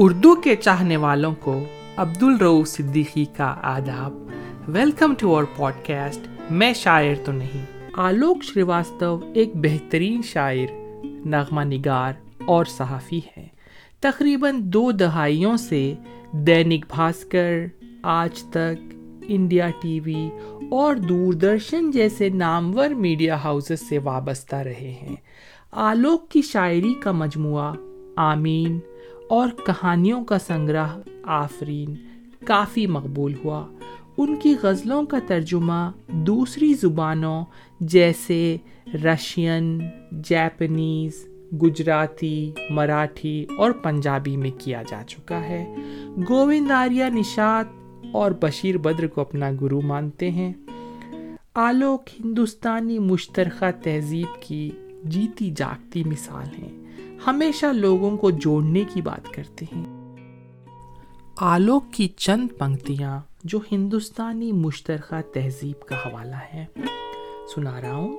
اردو کے چاہنے والوں کو عبد الرو صدیقی کا آداب۔ ویلکم ٹو اور پوڈ کاسٹ میں شاعر تو نہیں۔ آلوک شریواستو ایک بہترین شاعر، نغمہ نگار اور صحافی ہے۔ تقریباً دو دہائیوں سے دینک بھاسکر، آج تک انڈیا ٹی وی اور دوردرشن جیسے نامور میڈیا ہاؤسز سے وابستہ رہے ہیں۔ آلوک کی شاعری کا مجموعہ آمین اور کہانیوں کا سنگرہ آفرین کافی مقبول ہوا۔ ان کی غزلوں کا ترجمہ دوسری زبانوں جیسے رشین جیپنیز گجراتی، مراٹھی اور پنجابی میں کیا جا چکا ہے۔ گووند آریہ نشاد اور بشیر بدر کو اپنا گرو مانتے ہیں۔ آلوک ہندوستانی مشترکہ تہذیب کی جیتی جاگتی مثال ہیں۔ ہمیشہ لوگوں کو جوڑنے کی بات کرتے ہیں۔ آلوک کی چند پنکتیاں جو ہندوستانی مشترکہ تہذیب کا حوالہ ہے سنا رہا ہوں۔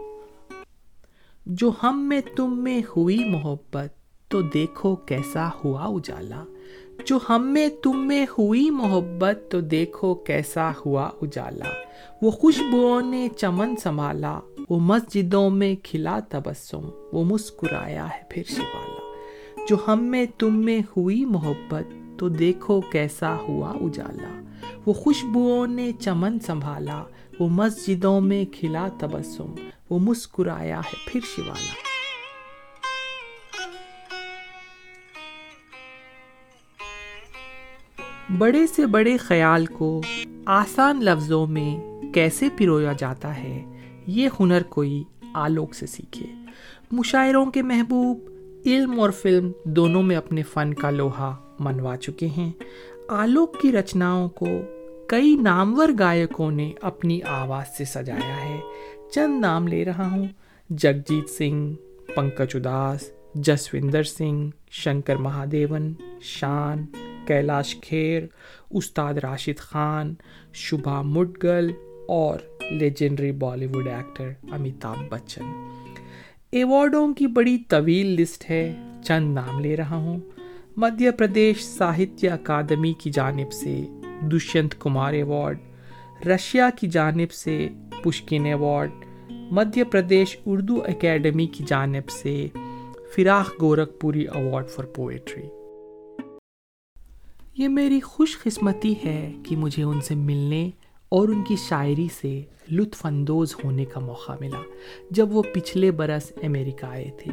جو ہم میں تم میں ہوئی محبت، تو دیکھو کیسا ہوا اجالا۔ جو ہم میں تم میں ہوئی محبت، تو دیکھو کیسا ہوا اجالا۔ وہ خوشبوؤں نے چمن سنبھالا، وہ مسجدوں میں کھلا تبسم، وہ مسکرایا ہے پھر شوالا جو ہم میں تم میں ہوئی محبت، تو دیکھو کیسا ہوا اجالا۔ وہ خوشبوؤں نے چمن سنبھالا، وہ مسجدوں میں کھلا تبسم، وہ مسکرایا ہے پھر شوالا بڑے سے بڑے خیال کو آسان لفظوں میں کیسے پرویا جاتا ہے، یہ ہنر کوئی آلوک سے سیکھے۔ مشاعروں کے محبوب علم اور فلم دونوں میں اپنے فن کا لوہا منوا چکے ہیں۔ آلوک کی رچناؤں کو کئی نامور گائکوں نے اپنی آواز سے سجایا ہے۔ چند نام لے رہا ہوں۔ جگجیت سنگھ، پنکج اداس، جسوندر سنگھ، شنکر مہادیون، شان کیلاش کھیر، استاد راشد خان شبھا مڈگل اور legendary Bollywood actor Amitabh Bachchan. ایوارڈوں کی بڑی طویل لسٹ ہے، چند نام لے رہا ہوں۔ مدھیہ پردیش ساہتیہ اکادمی کی جانب سے دشینت کمار ایوارڈ، رشیا کی جانب سے Pushkin award, Madhya Pradesh Urdu academy کی جانب سے فراق گورکھ پوری ایوارڈ فار پوئٹری۔ یہ میری خوش قسمتی ہے کہ مجھے ان سے ملنے اور ان کی شاعری سے لطف اندوز ہونے کا موقع ملا جب وہ پچھلے برس امریکہ آئے تھے۔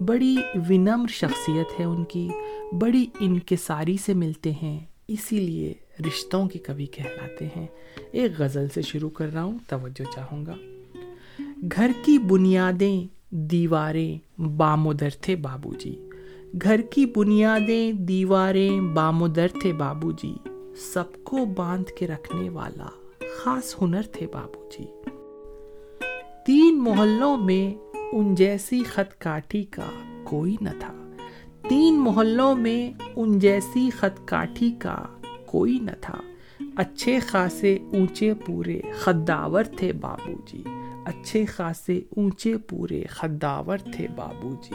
بڑی ونمر شخصیت ہے ان کی، بڑی انکساری سے ملتے ہیں، اسی لیے رشتوں کی کبھی کہلاتے ہیں۔ ایک غزل سے شروع کر رہا ہوں، توجہ چاہوں گا۔ گھر کی بنیادیں، دیواریں بامودر تھے بابو جی۔ گھر کی بنیادیں، دیواریں بامودر تھے بابو جی سب کو باندھ کے رکھنے والا خاص ہنر تھے بابو جی تین محلوں میں ان جیسی خط کاٹھی کا کوئی نہ تھا۔ تین محلوں میں ان جیسی خط کاٹھی کا کوئی نہ تھا۔ اچھے خاصے اونچے پورے خداور تھے بابو جی اچھے خاصے اونچے پورے خداور تھے بابو جی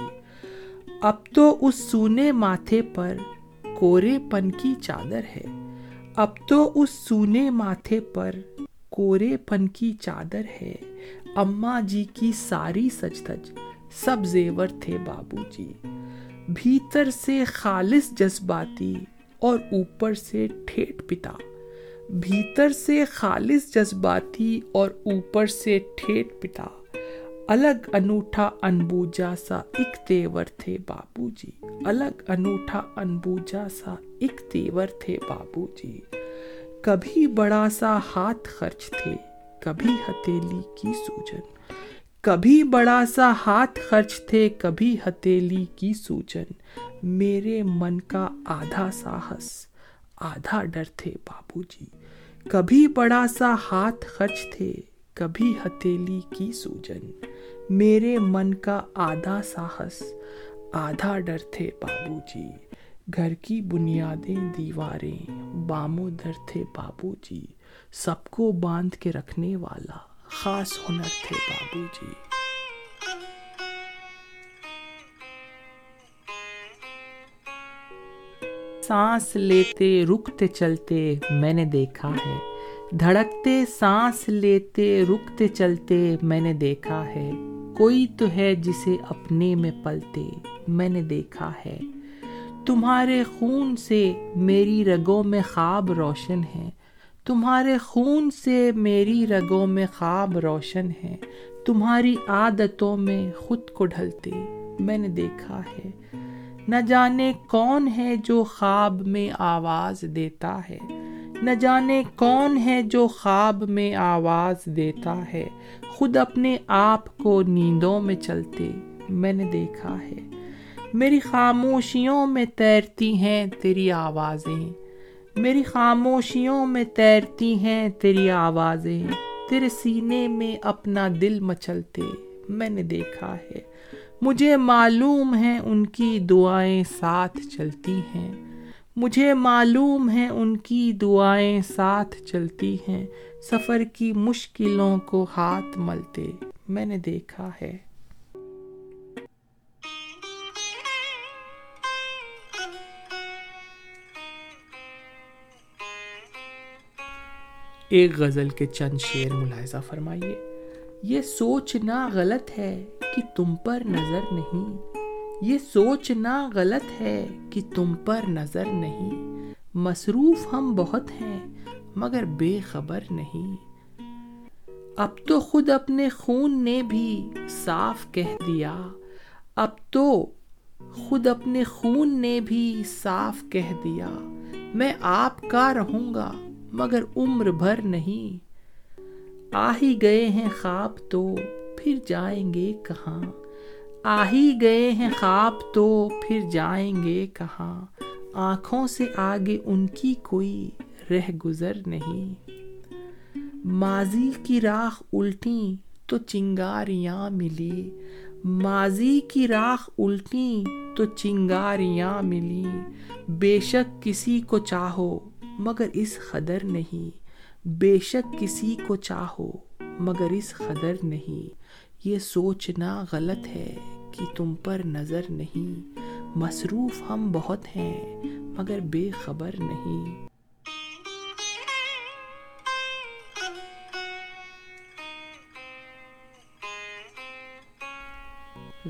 اب تو اس سونے ماتھے پر کورے پن کی چادر ہے۔ اب تو اس سونے ماتھے پر کورے پن کی چادر ہے۔ اماں جی کی ساری سچ دج سب زیور تھے بابو جی۔ بھیتر سے خالص جذباتی اور اوپر سے ٹھیٹ پتا۔ بھیتر سے خالص جذباتی اور اوپر سے ٹھیٹ پتا۔ الگ انوٹھا انبوجا سا ایک تیور تھے بابو جی الگ انوٹھا انبوجا سا ایک تیور تھے بابو جی کبھی بڑا سا ہاتھ خرچ تھے کبھی ہتیلی کی سوجن کبھی بڑا سا ہاتھ خرچ تھے کبھی ہتیلی کی سوجن میرے من کا آدھا ساہس آدھا ڈر تھے بابو جی کبھی بڑا سا ہاتھ خرچ تھے کبھی ہتیلی کی سوجن۔ میرے من کا آدھا ساہس، آدھا ڈر تھے بابو جی گھر کی بنیادیں، دیواریں، بامو در تھے بابو جی سب کو باندھ کے رکھنے والا خاص ہنر تھے بابو جی سانس لیتے، رکتے چلتے میں نے دیکھا ہے۔ دھڑکتے سانس لیتے، رکتے چلتے میں نے دیکھا ہے۔ کوئی تو ہے جسے اپنے میں پلتے، میں نے دیکھا ہے۔ تمہارے خون سے میری رگوں میں خواب روشن ہے۔ تمہارے خون سے میری رگوں میں خواب روشن ہے۔ تمہاری عادتوں میں خود کو ڈھلتے، میں نے دیکھا ہے۔ نہ جانے کون ہے جو خواب میں آواز دیتا ہے۔ نہ جانے کون ہے جو خواب میں آواز دیتا ہے۔ خود اپنے آپ کو نیندوں میں چلتے میں نے دیکھا ہے۔ میری خاموشیوں میں تیرتی ہیں تیری آوازیں۔ میری خاموشیوں میں تیرتی ہیں تیری آوازیں۔ تیرے سینے میں اپنا دل مچلتے میں نے دیکھا ہے۔ مجھے معلوم ہے ان کی دعائیں ساتھ چلتی ہیں۔ مجھے معلوم ہے ان کی دعائیں ساتھ چلتی ہیں، سفر کی مشکلوں کو ہاتھ ملتے میں نے دیکھا ہے۔ ایک غزل کے چند شعر ملاحظہ فرمائیے۔ یہ سوچنا غلط ہے کہ تم پر نظر نہیں۔ یہ سوچنا غلط ہے کہ تم پر نظر نہیں۔ مصروف ہم بہت ہیں، مگر بے خبر نہیں۔ اب تو خود اپنے خون نے بھی صاف کہہ دیا۔ اب تو خود اپنے خون نے بھی صاف کہہ دیا۔ میں آپ کا رہوں گا، مگر عمر بھر نہیں۔ آ ہی گئے ہیں خواب تو، پھر جائیں گے کہاں؟ آ ہی گئے ہیں خواب تو پھر جائیں گے کہاں؟ آنکھوں سے آگے ان کی کوئی رہ گزر نہیں۔ ماضی کی راکھ الٹی تو چنگاریاں ملی ماضی کی راکھ الٹی تو چنگاریاں ملی بے شک کسی کو چاہو مگر اس قدر نہیں۔ بے شک کسی کو چاہو مگر اس قدر نہیں۔ یہ سوچنا غلط ہے۔ کہ تم پر نظر نہیں۔ مصروف ہم بہت ہیں، مگر بے خبر نہیں۔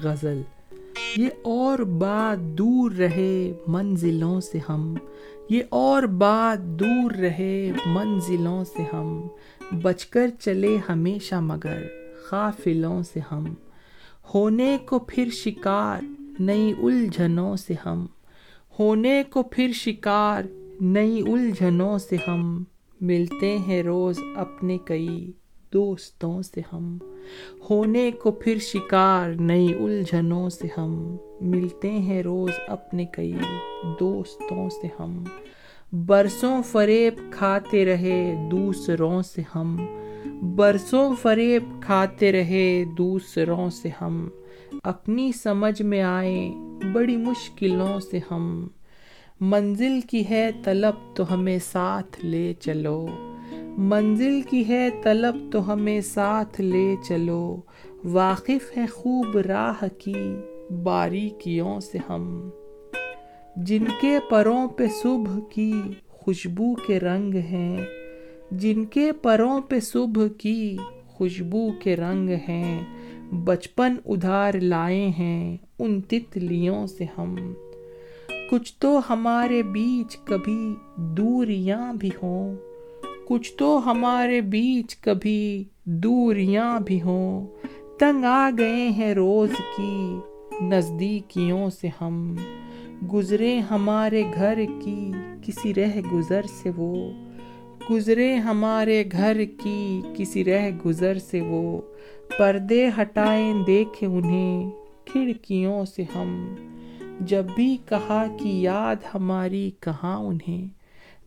غزل، یہ اور بات دور رہے منزلوں سے ہم۔ یہ اور بات دور رہے منزلوں سے ہم۔ بچ کر چلے ہمیشہ مگر قافلوں سے ہم۔ ہونے کو پھر شکار نئی الجھنوں سے ہم۔ ہونے کو پھر شکار نئی الجھنوں سے ہم۔ ملتے ہیں روز اپنے کئی دوستوں سے ہم۔ ہونے کو پھر شکار نئی الجھنوں سے ہم۔ ملتے ہیں روز اپنے کئی دوستوں سے ہم۔ برسوں فریب کھاتے رہے دوسروں سے ہم۔ برسوں فریب کھاتے رہے دوسروں سے ہم۔ اپنی سمجھ میں آئے بڑی مشکلوں سے ہم۔ منزل کی ہے طلب تو ہمیں ساتھ لے چلو۔ منزل کی ہے طلب تو ہمیں ساتھ لے چلو۔ واقف ہے خوب راہ کی باریکیوں سے ہم۔ جن کے پروں پہ صبح کی خوشبو کے رنگ ہیں جن کے پروں پہ صبح کی خوشبو کے رنگ ہیں، بچپن ادھار لائے ہیں ان تتلیوں سے ہم۔ کچھ تو ہمارے بیچ کبھی دوریاں بھی ہوں۔ کچھ تو ہمارے بیچ کبھی دوریاں بھی ہوں۔ تنگ آ گئے ہیں روز کی نزدیکیوں سے ہم۔ گزرے ہمارے گھر کی کسی رہ گزر سے وہ۔ گزرے ہمارے گھر کی، کسی رہ گزر سے وہ پردے ہٹائیں دیکھے انہیں کھڑکیوں سے ہم۔ جب بھی کہا کہ یاد ہماری، کہاں انہیں۔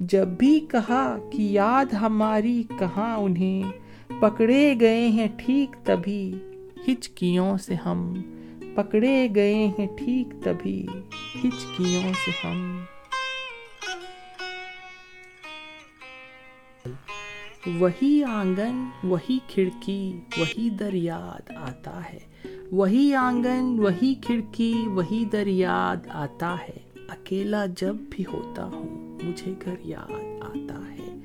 جب بھی کہا کہ یاد ہماری، کہاں انہیں۔ پکڑے گئے ہیں ٹھیک تبھی ہچکیوں سے ہم۔ پکڑے گئے ہیں ٹھیک تبھی ہچکیوں سے ہم۔ وہی آنگن، وہی کھڑکی، وہی دریاد آتا ہے۔ وہی آنگن، وہی کھڑکی، وہی دریاد آتا ہے۔ اکیلا جب بھی ہوتا ہوں، مجھے گھر یاد آتا ہے۔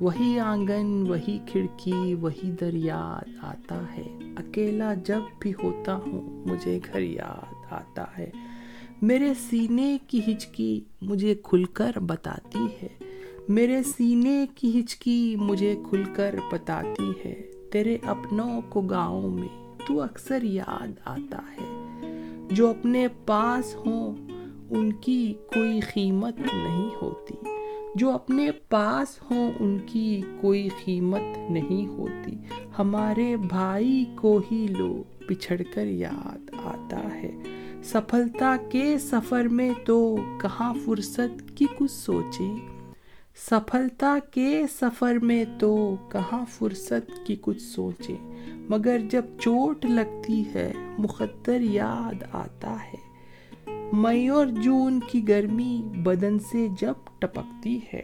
وہی آنگن، وہی کھڑکی، وہی در یاد آتا ہے۔ اکیلا جب بھی ہوتا ہوں، مجھے گھر یاد آتا ہے۔ میرے سینے کی ہچکی مجھے کھل کر بتاتی ہے۔ میرے سینے کی ہچکی مجھے کھل کر بتاتی ہے، تیرے اپنوں کو گاؤں میں تو اکثر یاد آتا ہے۔ جو اپنے پاس ہوں، ان کی کوئی قیمت نہیں ہوتی۔ جو اپنے پاس ہوں، ان کی کوئی قیمت نہیں ہوتی۔ ہمارے بھائی کو ہی لو، پچھڑ کر یاد آتا ہے۔ سفلتا کے سفر میں تو کہاں فرصت کی کچھ سوچیں سفلتا کے سفر میں تو کہاں فرصت کی کچھ سوچیں مگر جب چوٹ لگتی ہے مقدر یاد آتا ہے۔ مئی اور جون کی گرمی بدن سے جب ٹپکتی ہے۔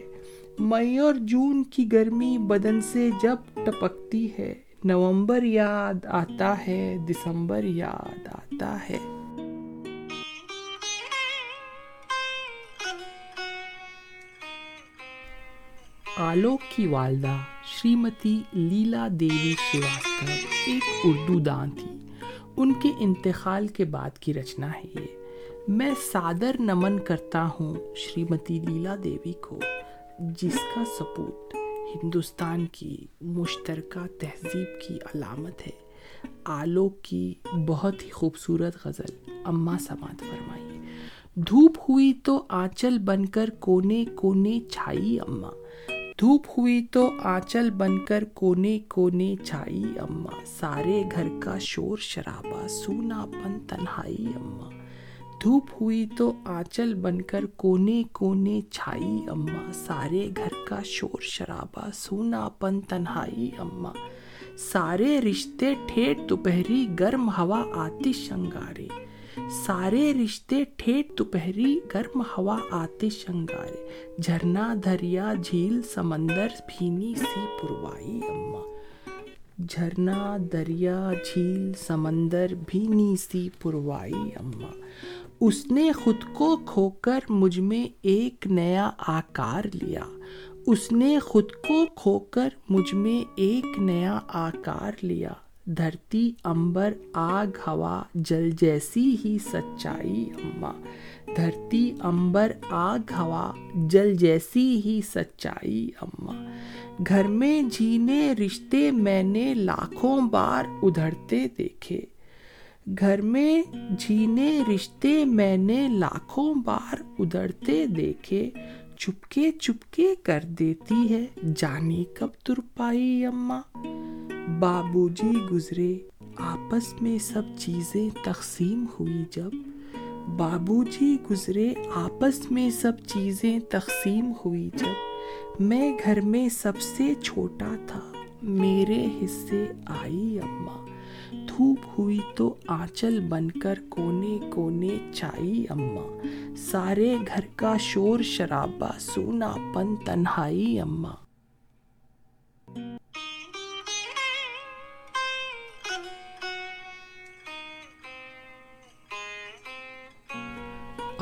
مئی اور جون کی گرمی بدن سے جب ٹپکتی ہے۔ نومبر یاد آتا ہے، دسمبر یاد آتا ہے۔ آلوک کی والدہ شریمتی لیلا دیوی شریواستو ایک اردو دان تھی۔ ان کے انتقال کے بعد کی رچنا ہے یہ۔ میں صادر نمن کرتا ہوں شریمتی لیلا دیوی کو، جس کا سپوت ہندوستان کی مشترکہ تہذیب کی علامت ہے۔ آلوک کی بہت ہی خوبصورت غزل اماں سماعت فرمائیے دھوپ ہوئی تو آنچل بن کر کونے کونے چھائی اماں دھوپ ہوئی تو آنچل بن کر کونے کونے چھائی اماں، سارے گھر کا شور شرابہ، سونا پن تنہائی اماں۔ دھوپ ہوئی تو آنچل بن کر کونے کونے چھائی اماں، سارے گھر کا شور شرابہ، سونا پن تنہائی اماں۔ سارے رشتے ٹھیٹ، دوپہری گرم ہوا آتش انگارے۔ سارے رشتے ٹھیٹ دوپہری گرم ہوا آتے شنگارے۔ جھرنا، دریا، جھیل، سمندر، بھینی سی پروائی اماں جھرنا، دریا، جھیل، سمندر، بھینی سی پروائی اماں اس نے خود کو کھو کر مجھ میں ایک نیا آکار لیا۔ اس نے خود کو کھو کر مجھ میں ایک نیا آکار لیا۔ دھرتی امبر آگ ہوا جل جیسی ہی سچائی اماں دھرتی امبر آگ ہوا جل جیسی ہی سچائی اماں گھر میں جینے رشتے میں نے لاکھوں بار ادھرتے دیکھے۔ گھر میں جینے رشتے میں نے لاکھوں بار ادھرتے دیکھے۔ چپکے چپکے کر دیتی ہے، جانی کب ترپائی اماں بابو جی گزرے، آپس میں سب چیزیں تقسیم ہوئی۔ جب بابو جی گزرے، آپس میں سب چیزیں تقسیم ہوئی۔ جب میں گھر میں سب سے چھوٹا تھا، میرے حصے آئی اماں۔ دھوپ ہوئی تو آنچل بن کر کونے کونے چائی اماں۔ سارے گھر کا شور شرابہ، سونا پن تنہائی اماں۔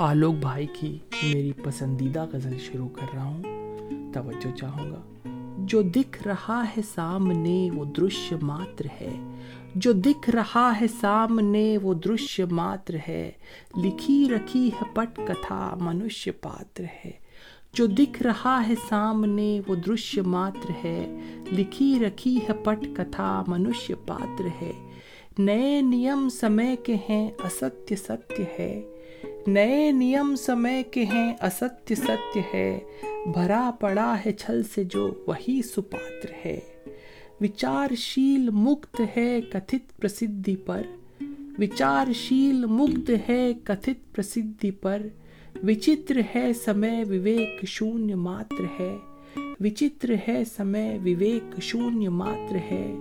آلوک بھائی کی میری پسندیدہ غزل شروع کر رہا ہوں۔ توجہ چاہوں گا۔ جو دکھ رہا ہے سامنے وہ درشیہ ماتر ہے۔ جو دکھ رہا ہے سامنے وہ درشیہ ماتر ہے۔ لکھی رکھی ہے پٹ کتھا منشیہ پاتر ہے۔ جو دکھ رہا ہے سامنے وہ درشیہ ماتر ہے۔ لکھی رکھی ہے پٹ کتھا منشیہ پاتر ہے۔ نئے نیم سمے کے ہیں استیہ ستیہ ہے۔ نئے نیم سمے کے ہیں استیہ ستیہ ہے۔ بھرا پڑا ہے چھل سے جو وہی سپاتر ہے۔ وچار شیل مکت ہے کتھت پرسدھی پر۔ وچار مکت ہے کتھت پرسدھی پر۔ وچتر ہے سمے وویک شونیہ ماتر ہے۔ وچتر ہے سمے وویک شونیہ ماتر ہے۔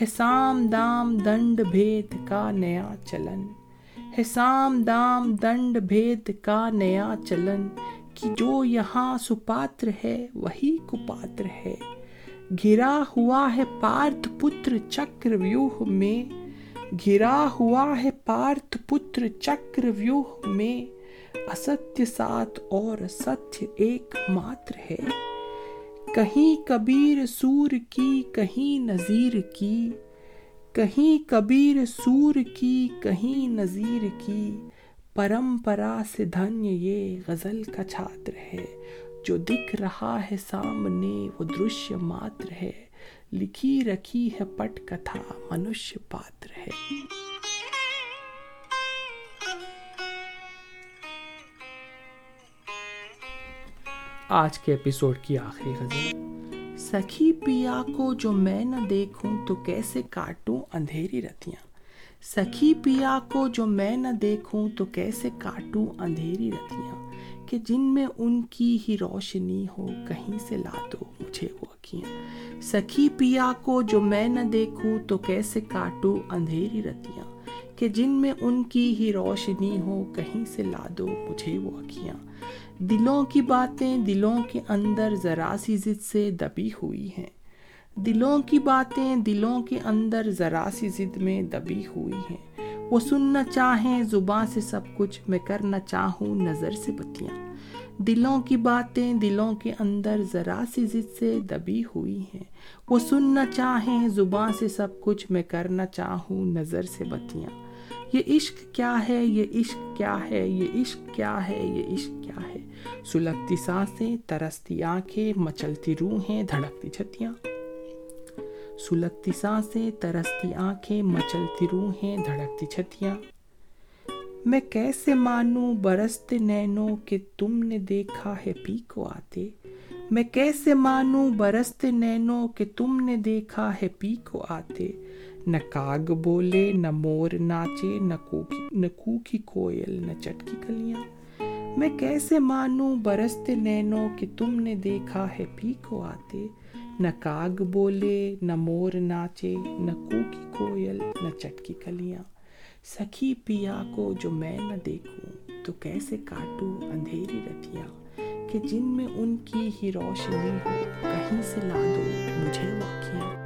ہے سام دام دنڈ بھید کا نیا چلن۔ حسام، دام، دنڈ، بھید کا نیا چلن، کہ جو یہاں سپاتر ہے، وہی کپاتر ہے۔ گھرا ہوا ہے پارتھ پتر چکر ویوہ میں، گھرا ہوا ہے پارتھ پتر چکر ویوہ میں۔ استیہ سات اور ستیہ ایک ماتر ہے۔ کہیں کبیر سور کی، کہیں نظیر کی۔ کہیں کبیر سور کی، کہیں نظیر کی۔ پرمپرا سے دھنیہ یہ غزل کا چھاتر ہے۔ جو دکھ رہا ہے سامنے، وہ درشیہ ماتر ہے۔ لکھی رکھی ہے پٹ کتھا منشیہ پاتر ہے۔ آج کے ایپیسوڈ کی آخری غزل۔ سخی پیا کو جو میں نہ دیکھوں تو کیسے کاٹوں اندھیری رتیاں۔ سکھی پیا کو جو میں نہ دیکھوں تو کیسے کاٹوں اندھیری رتیاں۔ کہ جن میں ان کی ہی روشنی ہو کہیں سے لا دو مجھے وہ اکیاں سخی پیا کو جو میں نہ دیکھوں تو کیسے کاٹوں اندھیری رتیاں۔ کہ جن میں ان کی ہی روشنی ہو، کہیں سے لا دو مجھے وہ اکیاں دلوں کی باتیں دلوں کے اندر ذرا سی ضد سے دبی ہوئی ہیں۔ دلوں کی باتیں دلوں کے اندر ذرا سی ضد میں دبی ہوئی ہیں۔ وہ سننا چاہیں، زباں سے سب کچھ میں کرنا چاہوں نظر سے بتیاں۔ دلوں کی باتیں دلوں کے اندر ذرا سی ضد سے دبی ہوئی ہیں۔ وہ سننا چاہیں، زباں سے سب کچھ میں کرنا چاہوں نظر سے بتیاں۔ یہ عشق کیا ہے؟ یہ عشق کیا ہے؟ یہ عشق کیا ہے؟ یہ عشق کیا ہے؟ سلگتی سانسیں، ترستی آنکھیں، مچلتی روحیں، دھڑکتی چھتیاں۔ سلگتی سانسیں، ترستی آنکھیں، مچلتی روحیں، دھڑکتی چھتیاں۔ میں کیسے مانوں برستے نینوں کہ تم نے دیکھا ہے پی کو آتے؟ میں کیسے مانوں برستے نینوں کہ تم نے دیکھا ہے پی کو آتے؟ نہ کاگ بولے نہ مور ناچے نہ کوکی نہ کوکی کوئل نہ چٹکی کلیاں میں کیسے مانوں برستے نینوں کہ تم نے دیکھا ہے پی کو آتے نہ کاگ بولے نہ مور ناچے نہ کوکی کوئل نہ چٹکی کلیاں سکھی پیا کو جو میں نہ دیکھوں تو کیسے کاٹوں اندھیری رتیاں کہ جن میں ان کی ہی روشنی ہو کہیں سے لا دو مجھے واقعہ